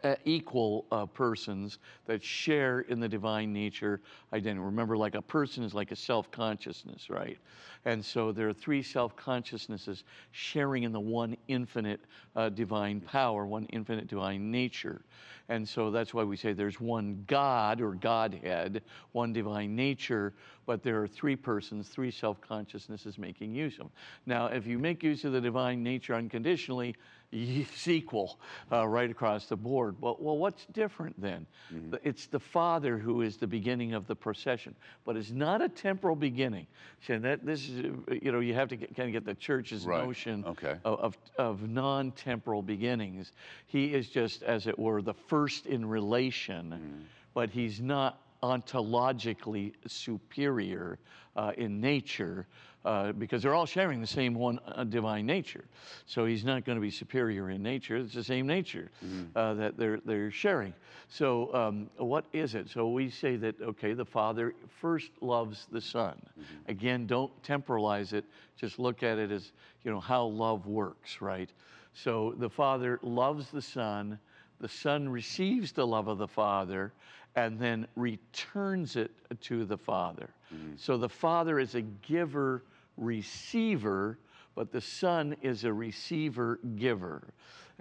uh, equal uh, persons that share in the divine nature identity. Remember, like a person is like a self consciousness, right? And so there are three self consciousnesses sharing in the one infinite uh, divine power, one infinite divine nature. And so that's why we say there's one God or Godhead, one divine nature, but there are three persons, three self consciousnesses making use of them. Now, if you make use of the divine nature unconditionally, it's equal uh, right across the board. Well, well what's different then? The- It's the Father who is the beginning of the procession, but it's not a temporal beginning. So that this is, uh, you know, you have to get, kind of get the church's Right. notion Okay. of, of, of non-temporal beginnings. He is just, as it were, the first in relation, but he's not ontologically superior uh, in nature uh, because they're all sharing the same one uh, divine nature. So he's not going to be superior in nature. It's the same nature uh, that they're, they're sharing. So um, what is it? So we say that, okay, the Father first loves the Son. Again, don't temporalize it. Just look at it as, you know, how love works, right? So the Father loves the Son. The Son receives the love of the Father and then returns it to the Father. So the Father is a giver receiver, but the Son is a receiver giver.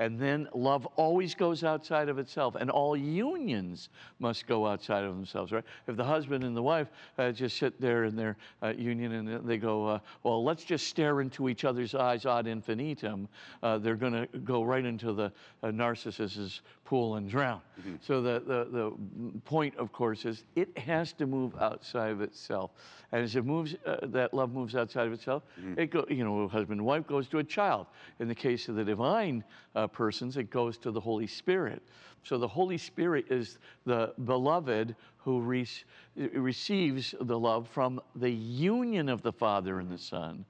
And then love always goes outside of itself, and all unions must go outside of themselves, right? If the husband and the wife uh, just sit there in their uh, union and they go, uh, well, let's just stare into each other's eyes ad infinitum, uh, they're going to go right into the uh, narcissist's pool and drown. So the, the, the point, of course, is it has to move outside of itself. And as it moves, uh, that love moves outside of itself, it go, you know, husband and wife goes to a child. In the case of the divine uh, persons, it goes to the Holy Spirit. So the Holy Spirit is the beloved who re- receives the love from the union of the Father and the Son.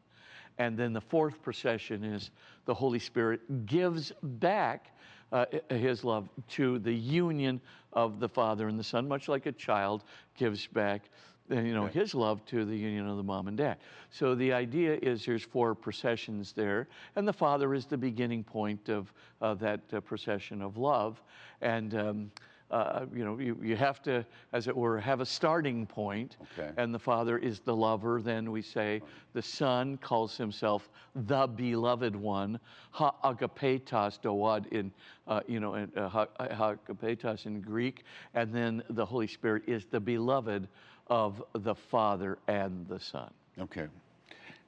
And then the fourth procession is the Holy Spirit gives back uh, his love to the union of the Father and the Son, much like a child gives back you know, his love to the union of the mom and dad. So the idea is there's four processions there, and the Father is the beginning point of uh, that uh, procession of love. And um, uh, you know, you, you have to, as it were, have a starting point. Okay. And the Father is the lover. Then we say the Son calls himself the beloved one, ha agapetos doad in, uh, you know, in, uh, ha agapetos in Greek. And then the Holy Spirit is the beloved of the Father and the Son. Okay.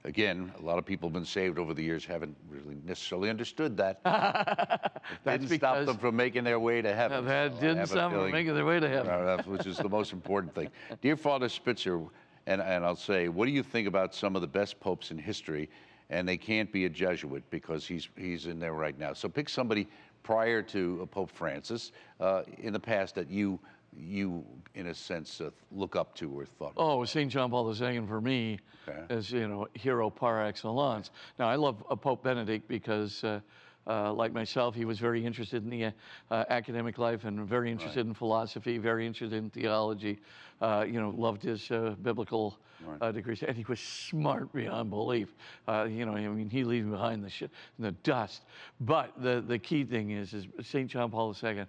Again, a lot of people have been saved over the years, haven't really necessarily understood that. That's didn't stop them from making their way to heaven. that so didn't stop them feeling- making their way to heaven. Which is the most important thing. Dear Father Spitzer, and, and I'll say, what do you think about some of the best popes in history? And they can't be a Jesuit because he's, he's in there right now. So pick somebody prior to uh, Pope Francis uh, in the past that you, you in a sense, uh, look up to or thought. Oh, St. John Paul II for me Okay. is, you know, hero par excellence. Now, I love uh, Pope Benedict because uh, uh, like myself, he was very interested in the uh, academic life and very interested in philosophy, very interested in theology. Uh, you know, loved his uh, biblical uh, degrees, and he was smart beyond belief. Uh, you know, I mean, he leaves behind the sh- the dust. But the the key thing is, is Saint John Paul II.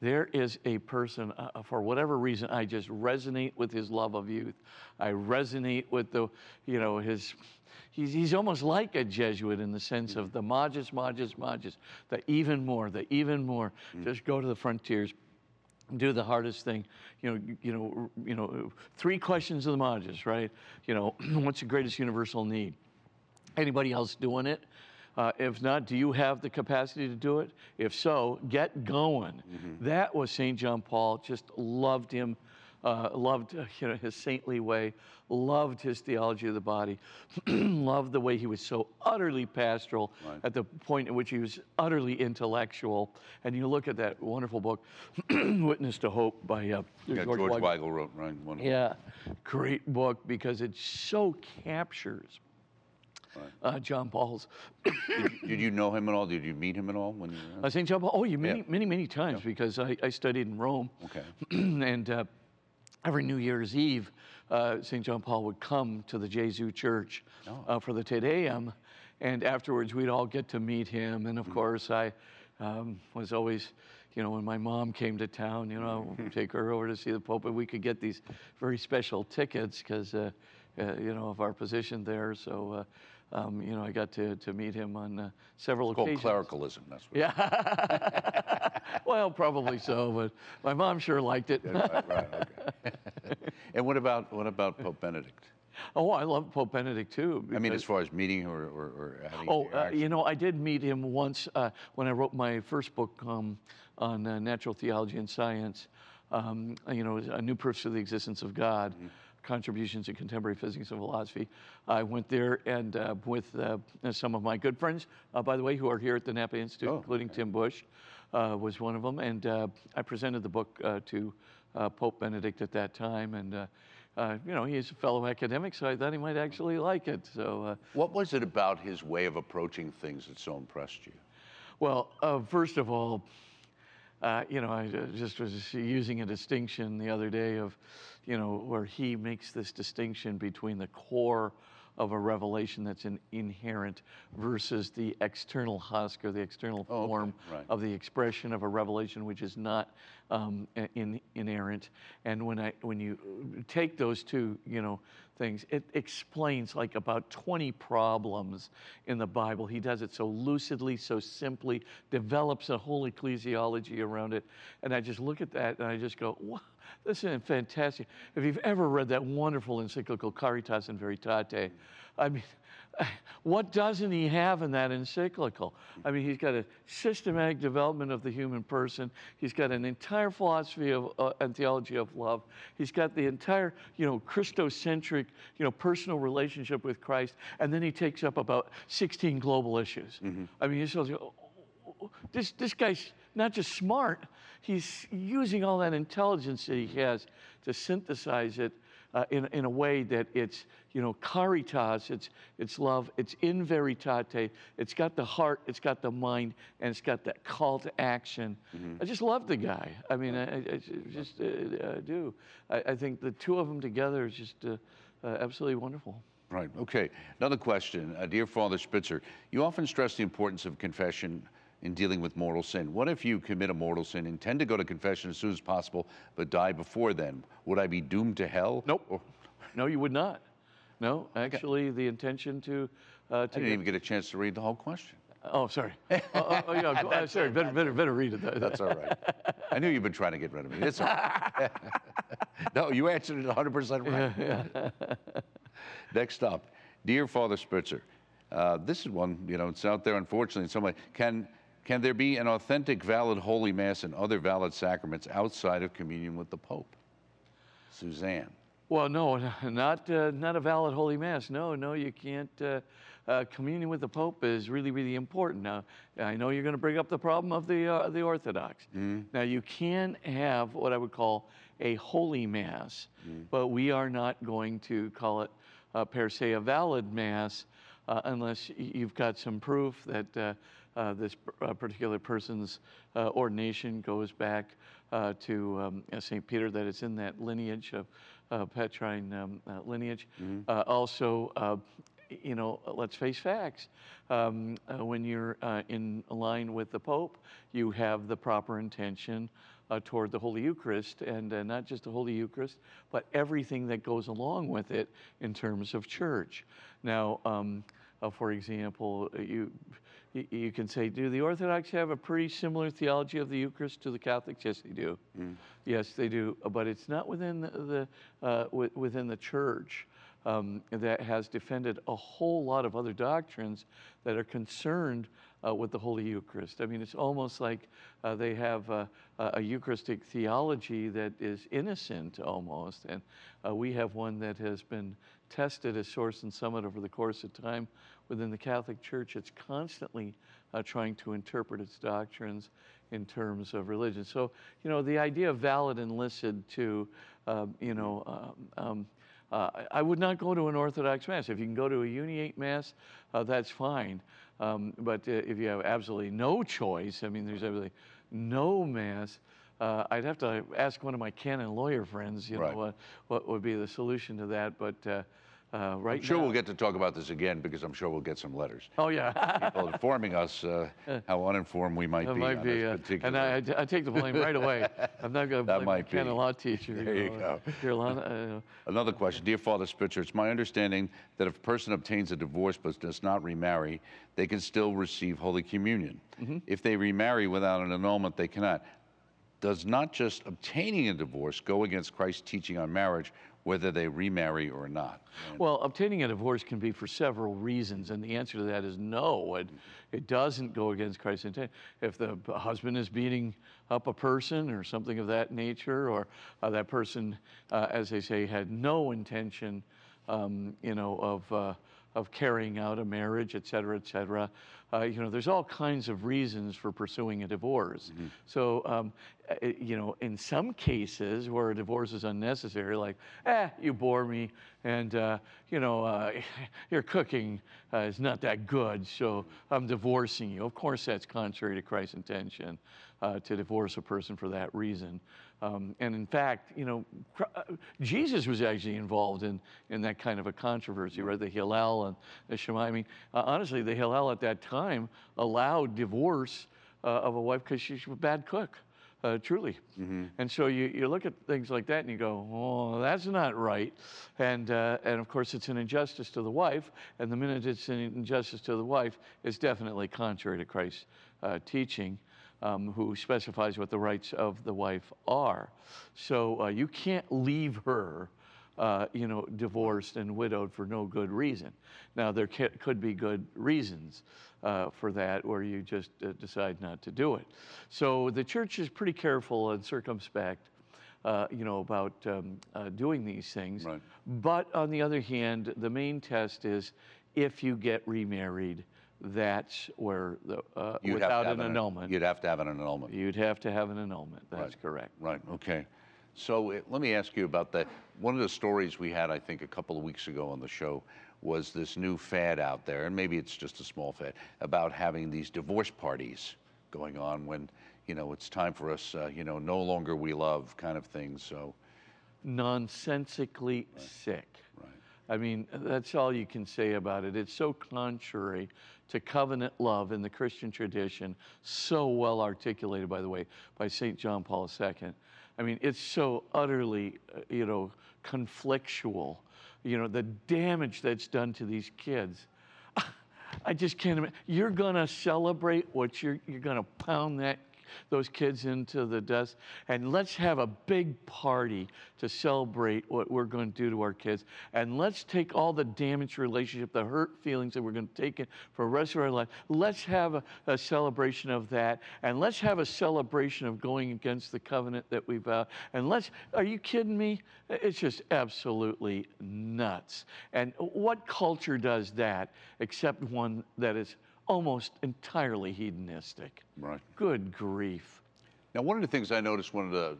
There is a person, uh, for whatever reason, I just resonate with his love of youth. I resonate with the, you know, his he's, he's almost like a Jesuit in the sense of the magis, magis, magis, the even more, the even more. Just go to the frontiers, do the hardest thing. You know, you, know, you know, three questions of the magis, right? You know, what's the greatest universal need? Anybody else doing it? Uh, if not, do you have the capacity to do it? If so, get going. That was St. John Paul. Just loved him, uh, loved uh, you know his saintly way, loved his theology of the body, loved the way he was so utterly pastoral at the point at which he was utterly intellectual. And you look at that wonderful book, Witness to Hope by uh, Yeah, George, Weigel. Weigel wrote, right? One, Yeah, great book because it so captures uh, John Paul's. Did you know him at all? Did you meet him at all when you were Uh, St. John Paul, oh, you many, many, many times because I, I studied in Rome. Okay. and uh, every New Year's Eve, uh, St. John Paul would come to the Gesù Church uh, for the Te Deum. And afterwards, we'd all get to meet him. And of course, I um, was always, you know, when my mom came to town, you know, take her over to see the Pope, and we could get these very special tickets because, uh, uh, you know, of our position there. So, uh, um, you know, I got to, to meet him on uh, several called occasions. clericalism? That's what. Yeah. well, probably so, but my mom sure liked it. right, right, okay. and what about what about Pope Benedict? oh, I love Pope Benedict too. I mean, as far as meeting him or, or, or having Oh, uh, you know, I did meet him once uh, when I wrote my first book um, on uh, natural theology and science. Um, you know, a new proof of the existence of God, Mm-hmm. Contributions to contemporary physics and philosophy. I went there and uh, with uh, some of my good friends, uh, by the way, who are here at the Napa Institute, Oh, including Tim Busch, uh, was one of them, and uh, I presented the book uh, to uh, Pope Benedict at that time, and. Uh, uh, you know, he's a fellow academic, so I thought he might actually like it. So, uh, what was it about his way of approaching things that so impressed you? Well, uh, first of all, uh, you know, I uh, just was using a distinction the other day of, you know, where he makes this distinction between the core of a revelation that's an inerrant versus the external husk or the external Oh, okay, form right. of the expression of a revelation which is not um, in, inerrant. And when I when you take those two, you know, things, it explains like about 20 problems in the Bible. He does it so lucidly, so simply, develops a whole ecclesiology around it. And I just look at that and I just go, wow, this is fantastic. If you've ever read that wonderful encyclical Caritas in Veritate, I mean, what doesn't he have in that encyclical? I mean, he's got a systematic development of the human person. He's got an entire philosophy of uh, and theology of love. He's got the entire, you know, Christocentric, you know, personal relationship with Christ. And then he takes up about 16 global issues. I mean, he's just, this this guy's not just smart; he's using all that intelligence that he has to synthesize it uh, in in a way that it's you know caritas, it's it's love, it's in veritate, it's got the heart, it's got the mind, and it's got that call to action. I just love the guy. I mean, I, I I just uh, uh, do. I, I think the two of them together is just uh, uh, absolutely wonderful. Right. Okay. Another question, uh, dear Father Spitzer. You often stress the importance of confession in dealing with mortal sin. What if you commit a mortal sin, intend to go to confession as soon as possible, but die before then? Would I be doomed to hell? Nope. Or- No, you would not. No, actually, the intention to uh, I didn't even get a chance to read the whole question. Oh, sorry. oh, oh, oh, yeah, uh, sorry. Better, better, better read it. though. That's all right. I knew you've been trying to get rid of me. It's all right. no, you answered it 100% right. Next up, dear Father Spitzer, uh, this is one, you know, it's out there unfortunately in some way. Can, can there be an authentic, valid Holy Mass and other valid sacraments outside of communion with the Pope? Suzanne. Well, no, not uh, not a valid Holy Mass. No, no, you can't. Uh, uh, communion with the Pope is really, really important. Now, I know you're going to bring up the problem of the uh, the Orthodox. Now, you can have what I would call a Holy Mass, but we are not going to call it uh, per se a valid Mass uh, unless you've got some proof that uh, this uh, particular person's uh, ordination goes back uh, to um, uh, St. Peter, that it's in that lineage of uh, Petrine um, uh, lineage. Uh, also, uh, you know, let's face facts. Um, uh, when you're uh, in line with the Pope, you have the proper intention uh, toward the Holy Eucharist, and uh, not just the Holy Eucharist, but everything that goes along with it in terms of church. Now, um, uh, for example, you you can say, do the Orthodox have a pretty similar theology of the Eucharist to the Catholics? Yes, they do. Yes, they do. But it's not within the, the uh, wi- within the church um, that has defended a whole lot of other doctrines that are concerned uh, with the Holy Eucharist. I mean, it's almost like uh, they have a a Eucharistic theology that is innocent almost, and uh, we have one that has been tested as source and summit over the course of time within the Catholic Church. It's constantly uh, trying to interpret its doctrines in terms of religion. So, you know, the idea of valid and licit to, uh, you know, um, um, uh, I would not go to an Orthodox Mass. If you can go to a Uniate Mass, uh, that's fine. Um, but uh, if you have absolutely no choice, I mean, there's absolutely no Mass, uh, I'd have to ask one of my canon lawyer friends, you Right. know, what, what would be the solution to that. But uh, uh, right I'm sure now, we'll get to talk about this again because I'm sure we'll get some letters. Oh yeah. People informing us uh, how uninformed we might That be might be, this uh, particular. and I, I, take the blame right away. I'm not going to blame might be. law teacher. There you know, go. Lana, uh, Another question. Dear Father Spitzer, it's my understanding that if a person obtains a divorce but does not remarry, they can still receive Holy Communion. Mm-hmm. If they remarry without an annulment, they cannot. Does not just obtaining a divorce go against Christ's teaching on marriage, whether they remarry or not? Well, obtaining a divorce can be for several reasons, and the answer to that is no. It, it doesn't go against Christ's intent. If the husband is beating up a person or something of that nature, or uh, that person, uh, as they say, had no intention, um, you know, of uh, of carrying out a marriage, et cetera, et cetera. Uh, you know, there's all kinds of reasons for pursuing a divorce. So, um, uh, you know, in some cases where a divorce is unnecessary, like, eh, you bore me, and uh, you know, uh, your cooking uh, is not that good, so I'm divorcing you. Of course, that's contrary to Christ's intention uh, to divorce a person for that reason. Um, and in fact, you know, uh, Jesus was actually involved in, in that kind of a controversy, right? The Hillel and the Shammai. I mean, uh, honestly, the Hillel at that time allowed divorce uh, of a wife because she's a bad cook. Uh, truly. And so you, you look at things like that and you go, oh, that's not right. And, uh, and of course, it's an injustice to the wife. And the minute it's an injustice to the wife, it's definitely contrary to Christ's uh, teaching um, who specifies what the rights of the wife are. So uh, you can't leave her, uh, you know, divorced and widowed for no good reason. Now there ca- could be good reasons uh, for that, where you just uh, decide not to do it. So the church is pretty careful and circumspect. Uh, you know about um, uh, doing these things, Right. but on the other hand, the main test is if you get remarried, that's where the uh, You'd have to without have an annulment, You'd have to have an annulment. You'd have to have an annulment. That's Right. correct. Right, okay. So uh, let me ask you about that. One of the stories we had, I think, a couple of weeks ago on the show was this new fad out there, and maybe it's just a small fad, about having these divorce parties going on when, you know, it's time for us, uh, you know, no longer we love kind of thing. So, Nonsensically sick. right. I mean, that's all you can say about it. It's so contrary to covenant love in the Christian tradition, so well articulated, by the way, by St. John Paul II. I mean, it's so utterly, uh, you know, conflictual. You know, the damage that's done to these kids. I just can't imagine. You're gonna celebrate what you're you're gonna pound that those kids into the dust and let's have a big party to celebrate what we're going to do to our kids. And let's take all the damaged relationship the hurt feelings that we're going to take for the rest of our life. Let's have a, a celebration of that and let's have a celebration of going against the covenant that we vowed and let's are you kidding me? It's just absolutely nuts. And what culture does that except one that is almost entirely hedonistic. Right. Good grief. Now, one of the things I noticed, one of the,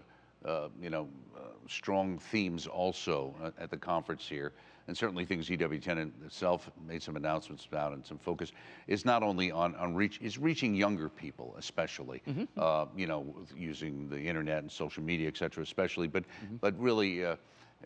uh, you know, uh, strong themes also at, at the conference here, and certainly things EWTN itself made some announcements about and some focus, is not only on, on reach, is reaching younger people, especially, uh, you know, using the internet and social media, et cetera, especially, but, but really uh,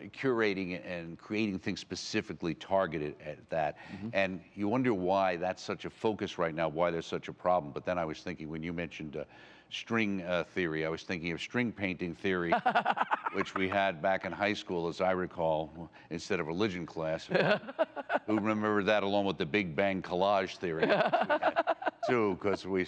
curating and creating things specifically targeted at that. And you wonder why that's such a focus right now, why there's such a problem. But then I was thinking when you mentioned uh, string uh, theory, I was thinking of string painting theory, which we had back in high school, as I recall, instead of religion class. Who remembered that along with the Big Bang collage theory? which we had Too, because we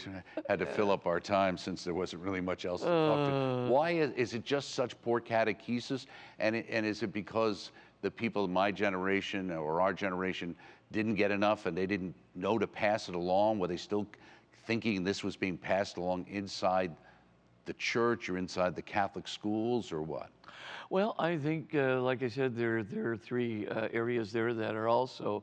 had to fill up our time since there wasn't really much else to talk to. Why is, is it just such poor catechesis? And, it, and is it because the people of my generation or our generation didn't get enough and they didn't know to pass it along? Were they still thinking this was being passed along inside the church or inside the Catholic schools or what? Well, I think, uh, like I said, there, there are three uh, areas there that are also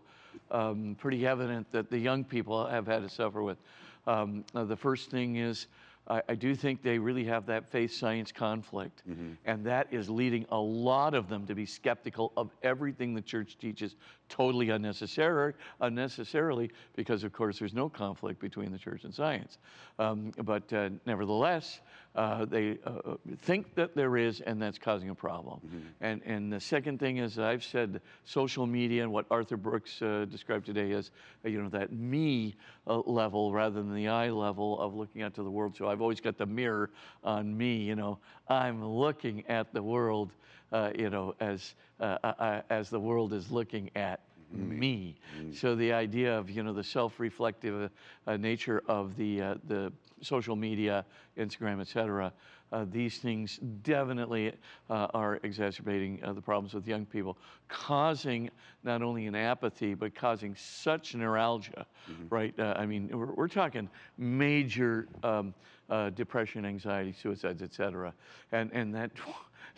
um, pretty evident that the young people have had to suffer with. Um, uh, the first thing is, I, I do think they really have that faith science conflict, and that is leading a lot of them to be skeptical of everything the church teaches, totally unnecessary, unnecessarily, because of course there's no conflict between the church and science. Um, but uh, nevertheless, uh, they uh, think that there is, and that's causing a problem. And, and the second thing is, I've said social media and what Arthur Brooks uh, described today as, uh, you know, that me uh, level rather than the I level of looking out to the world. So I've always got the mirror on me, you know, I'm looking at the world, uh, you know, as, uh, uh, as the world is looking at me. So the idea of you know the self-reflective uh, uh, nature of the uh, the social media, Instagram, et cetera, uh, these things definitely uh, are exacerbating uh, the problems with young people, causing not only an apathy but causing such neuralgia, right? Uh, I mean, we're, we're talking major um, uh, depression, anxiety, suicides, et cetera, and and that.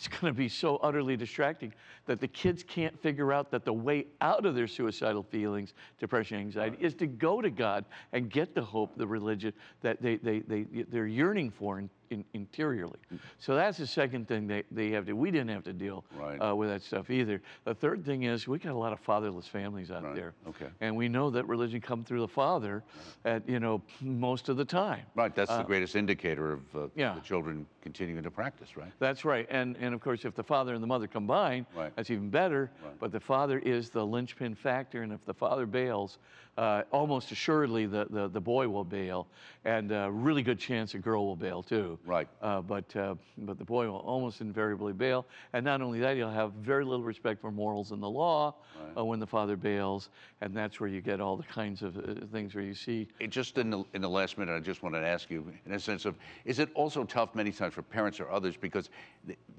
It's going to be so utterly distracting that the kids can't figure out that the way out of their suicidal feelings, depression, anxiety, is to go to God and get the hope, the religion that they, they, they, they're yearning for in, in, interiorly. So that's the second thing they, they have to, we didn't have to deal Right. uh, with that stuff either. The third thing is we got a lot of fatherless families out Right. there. Okay. And we know that religion come through the father at, you know, most of the time. Right, that's the greatest indicator of uh, yeah. the children continuing to practice, right? That's right. And, and of course, if the father and the mother combine, Right. that's even better. But the father is the linchpin factor. And if the father bails, uh, almost assuredly the, the, the boy will bail. And a really good chance a girl will bail too. Right. Uh, but, uh, but the boy will almost invariably bail. And not only that, he'll have very little respect for morals and the law uh, when the father bails. And that's where you get all the kinds of uh, things where you see It just in the, in the last minute, I just wanted to ask you, in a sense of, is it also tough many times for parents or others because,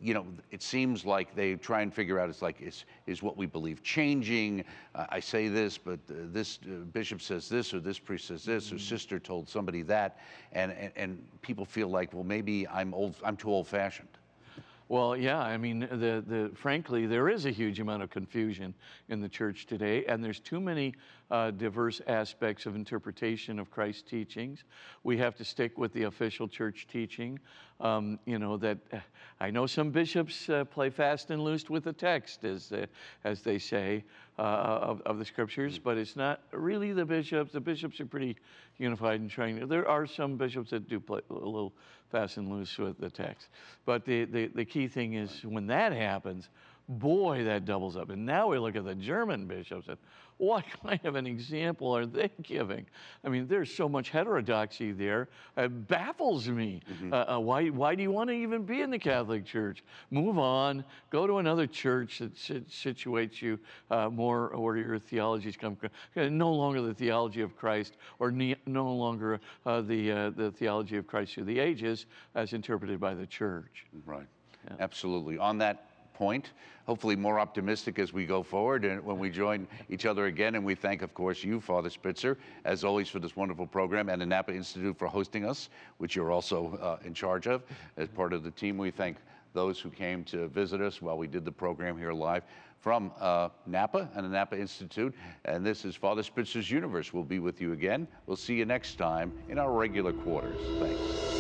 you know, it seems like they try and figure out, it's like, is, is what we believe changing? Uh, I say this, but uh, this bishop says this, or this priest says this, or mm-hmm. sister told somebody that, and, and, and people feel like, well, maybe I'm old, I'm too old-fashioned. Well, yeah, I mean, the, the, frankly, there is a huge amount of confusion in the church today, and there's too many uh, diverse aspects of interpretation of Christ's teachings. We have to stick with the official church teaching. Um, you know, that uh, I know some bishops uh, play fast and loose with the text, as, as they say, uh, of, of the scriptures, but it's not really the bishops. The bishops are pretty unified in trying. There are some bishops that do play a little fast and loose with the text. But the, the, the key thing is when that happens, boy, that doubles up. And now we look at the German bishops and what kind of an example are they giving? I mean, there's so much heterodoxy there. It baffles me. Uh, uh, why, why do you want to even be in the Catholic Church? Move on, go to another church that sit, situates you uh, more where your theologies come. uh, No longer the theology of Christ, or ne- no longer uh, the, uh, the theology of Christ through the ages as interpreted by the church. Right. Absolutely. On that point, hopefully more optimistic as we go forward and when we join each other again. And we thank, of course, you, Father Spitzer, as always, for this wonderful program and the Napa Institute for hosting us, which you're also uh, in charge of as part of the team. We thank those who came to visit us while we did the program here live from uh, Napa and the Napa Institute. And this is Father Spitzer's Universe. We'll be with you again. We'll see you next time in our regular quarters. Thanks.